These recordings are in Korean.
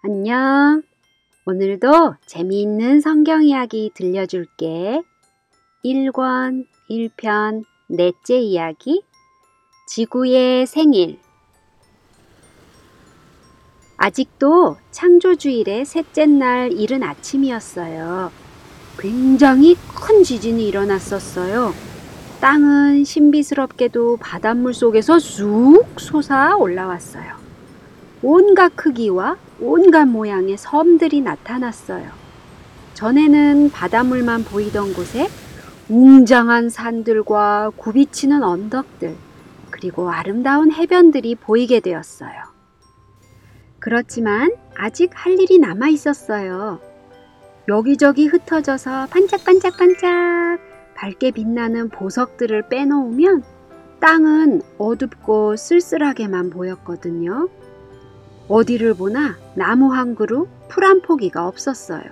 안녕. 오늘도 재미있는 성경 이야기 들려줄게. 1권 1편 넷째 이야기 지구의 생일 아직도 창조주일의 셋째 날 이른 아침이었어요. 굉장히 큰 지진이 일어났었어요. 땅은 신비스럽게도 바닷물 속에서 쑥 솟아 올라왔어요. 온갖 크기와 온갖 모양의 섬들이 나타났어요. 전에는 바닷물만 보이던 곳에 웅장한 산들과 굽이치는 언덕들, 그리고 아름다운 해변들이 보이게 되었어요. 그렇지만 아직 할 일이 남아 있었어요. 여기저기 흩어져서 반짝반짝반짝 밝게 빛나는 보석들을 빼놓으면 땅은 어둡고 쓸쓸하게만 보였거든요. 어디를 보나 나무 한 그루, 풀 한 포기가 없었어요.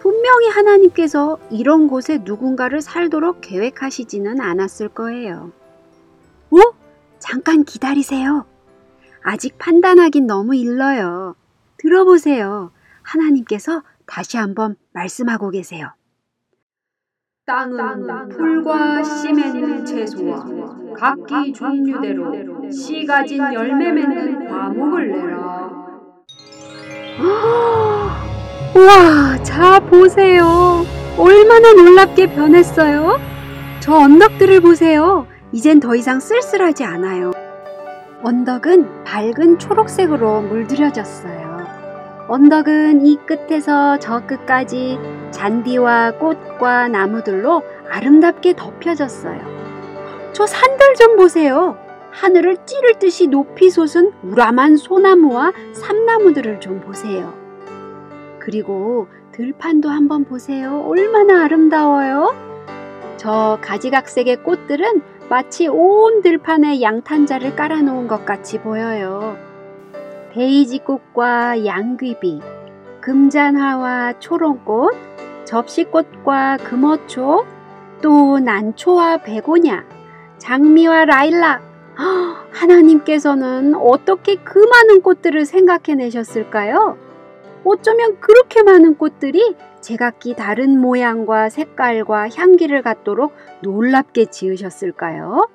분명히 하나님께서 이런 곳에 누군가를 살도록 계획하시지는 않았을 거예요. 어? 잠깐 기다리세요. 아직 판단하긴 너무 일러요. 들어보세요. 하나님께서 다시 한번 말씀하고 계세요. 땅은 풀과 씨 맺는 채소와 각기 종류대로 씨 가진 열매 맺는 과목을 내라. 우와, 자 보세요. 얼마나 놀랍게 변했어요. 저 언덕들을 보세요. 이젠 더 이상 쓸쓸하지 않아요. 언덕은 밝은 초록색으로 물들여졌어요. 언덕은 이 끝에서 저 끝까지 잔디와 꽃과 나무들로 아름답게 덮여졌어요. 저 산들 좀 보세요. 하늘을 찌를 듯이 높이 솟은 우람한 소나무와 삼나무들을 좀 보세요. 그리고 들판도 한번 보세요. 얼마나 아름다워요. 저 가지각색의 꽃들은 마치 온 들판에 양탄자를 깔아놓은 것 같이 보여요. 데이지 꽃과 양귀비, 금잔화와 초롱꽃, 접시꽃과 금어초, 또 난초와 베고냐, 장미와 라일락. 하나님께서는 어떻게 그 많은 꽃들을 생각해내셨을까요? 어쩌면 그렇게 많은 꽃들이 제각기 다른 모양과 색깔과 향기를 갖도록 놀랍게 지으셨을까요?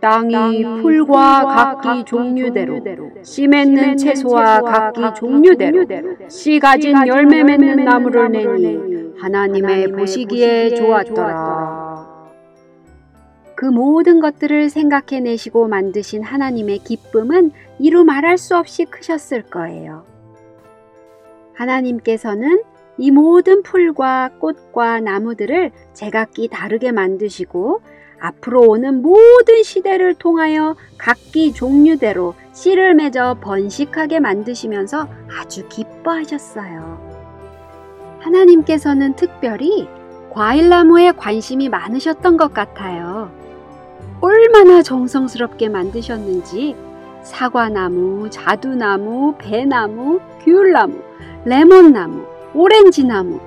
땅이 풀과 각기 종류대로 씨 맺는 채소와 각기 종류대로 씨 가진 열매 맺는 나무를 내니 하나님의 보시기에 좋았더라. 그 모든 것들을 생각해내시고 만드신 하나님의 기쁨은 이루 말할 수 없이 크셨을 거예요. 하나님께서는 이 모든 풀과 꽃과 나무들을 제각기 다르게 만드시고 앞으로 오는 모든 시대를 통하여 각기 종류대로 씨를 맺어 번식하게 만드시면서 아주 기뻐하셨어요. 하나님께서는 특별히 과일나무에 관심이 많으셨던 것 같아요. 얼마나 정성스럽게 만드셨는지 사과나무, 자두나무, 배나무, 귤나무, 레몬나무, 오렌지나무,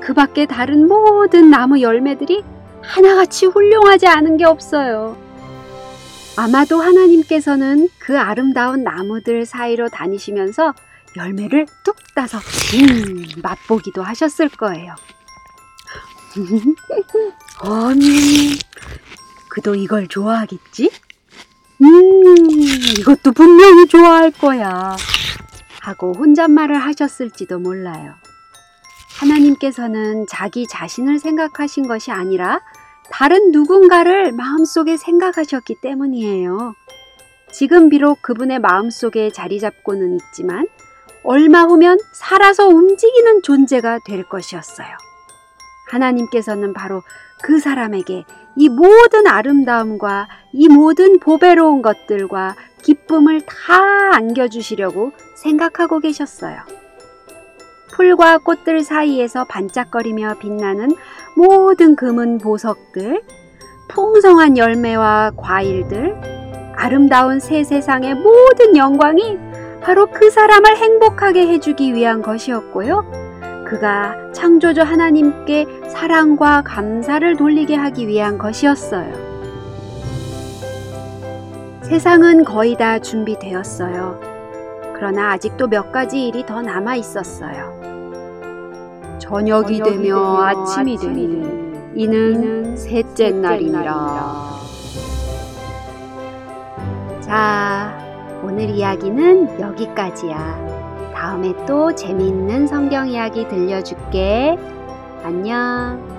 그 밖에 다른 모든 나무 열매들이 하나같이 훌륭하지 않은 게 없어요. 아마도 하나님께서는 그 아름다운 나무들 사이로 다니시면서 열매를 뚝 따서 음, 맛보기도 하셨을 거예요. 아니, 그도 이걸 좋아하겠지? 음, 이것도 분명히 좋아할 거야. 하고 혼잣말을 하셨을지도 몰라요. 하나님께서는 자기 자신을 생각하신 것이 아니라 다른 누군가를 마음속에 생각하셨기 때문이에요. 지금 비록 그분의 마음속에 자리 잡고는 있지만 얼마 후면 살아서 움직이는 존재가 될 것이었어요. 하나님께서는 바로 그 사람에게 이 모든 아름다움과 이 모든 보배로운 것들과 기쁨을 다 안겨주시려고 생각하고 계셨어요. 풀과 꽃들 사이에서 반짝거리며 빛나는 모든 금은 보석들, 풍성한 열매와 과일들, 아름다운 새 세상의 모든 영광이 바로 그 사람을 행복하게 해주기 위한 것이었고요. 그가 창조주 하나님께 사랑과 감사를 돌리게 하기 위한 것이었어요. 세상은 거의 다 준비되었어요. 그러나 아직도 몇 가지 일이 더 남아 있었어요. 저녁이 되며 아침이 되니 이는 셋째 날이니라. 자, 오늘 이야기는 여기까지야. 다음에 또 재미있는 성경 이야기 들려줄게. 안녕.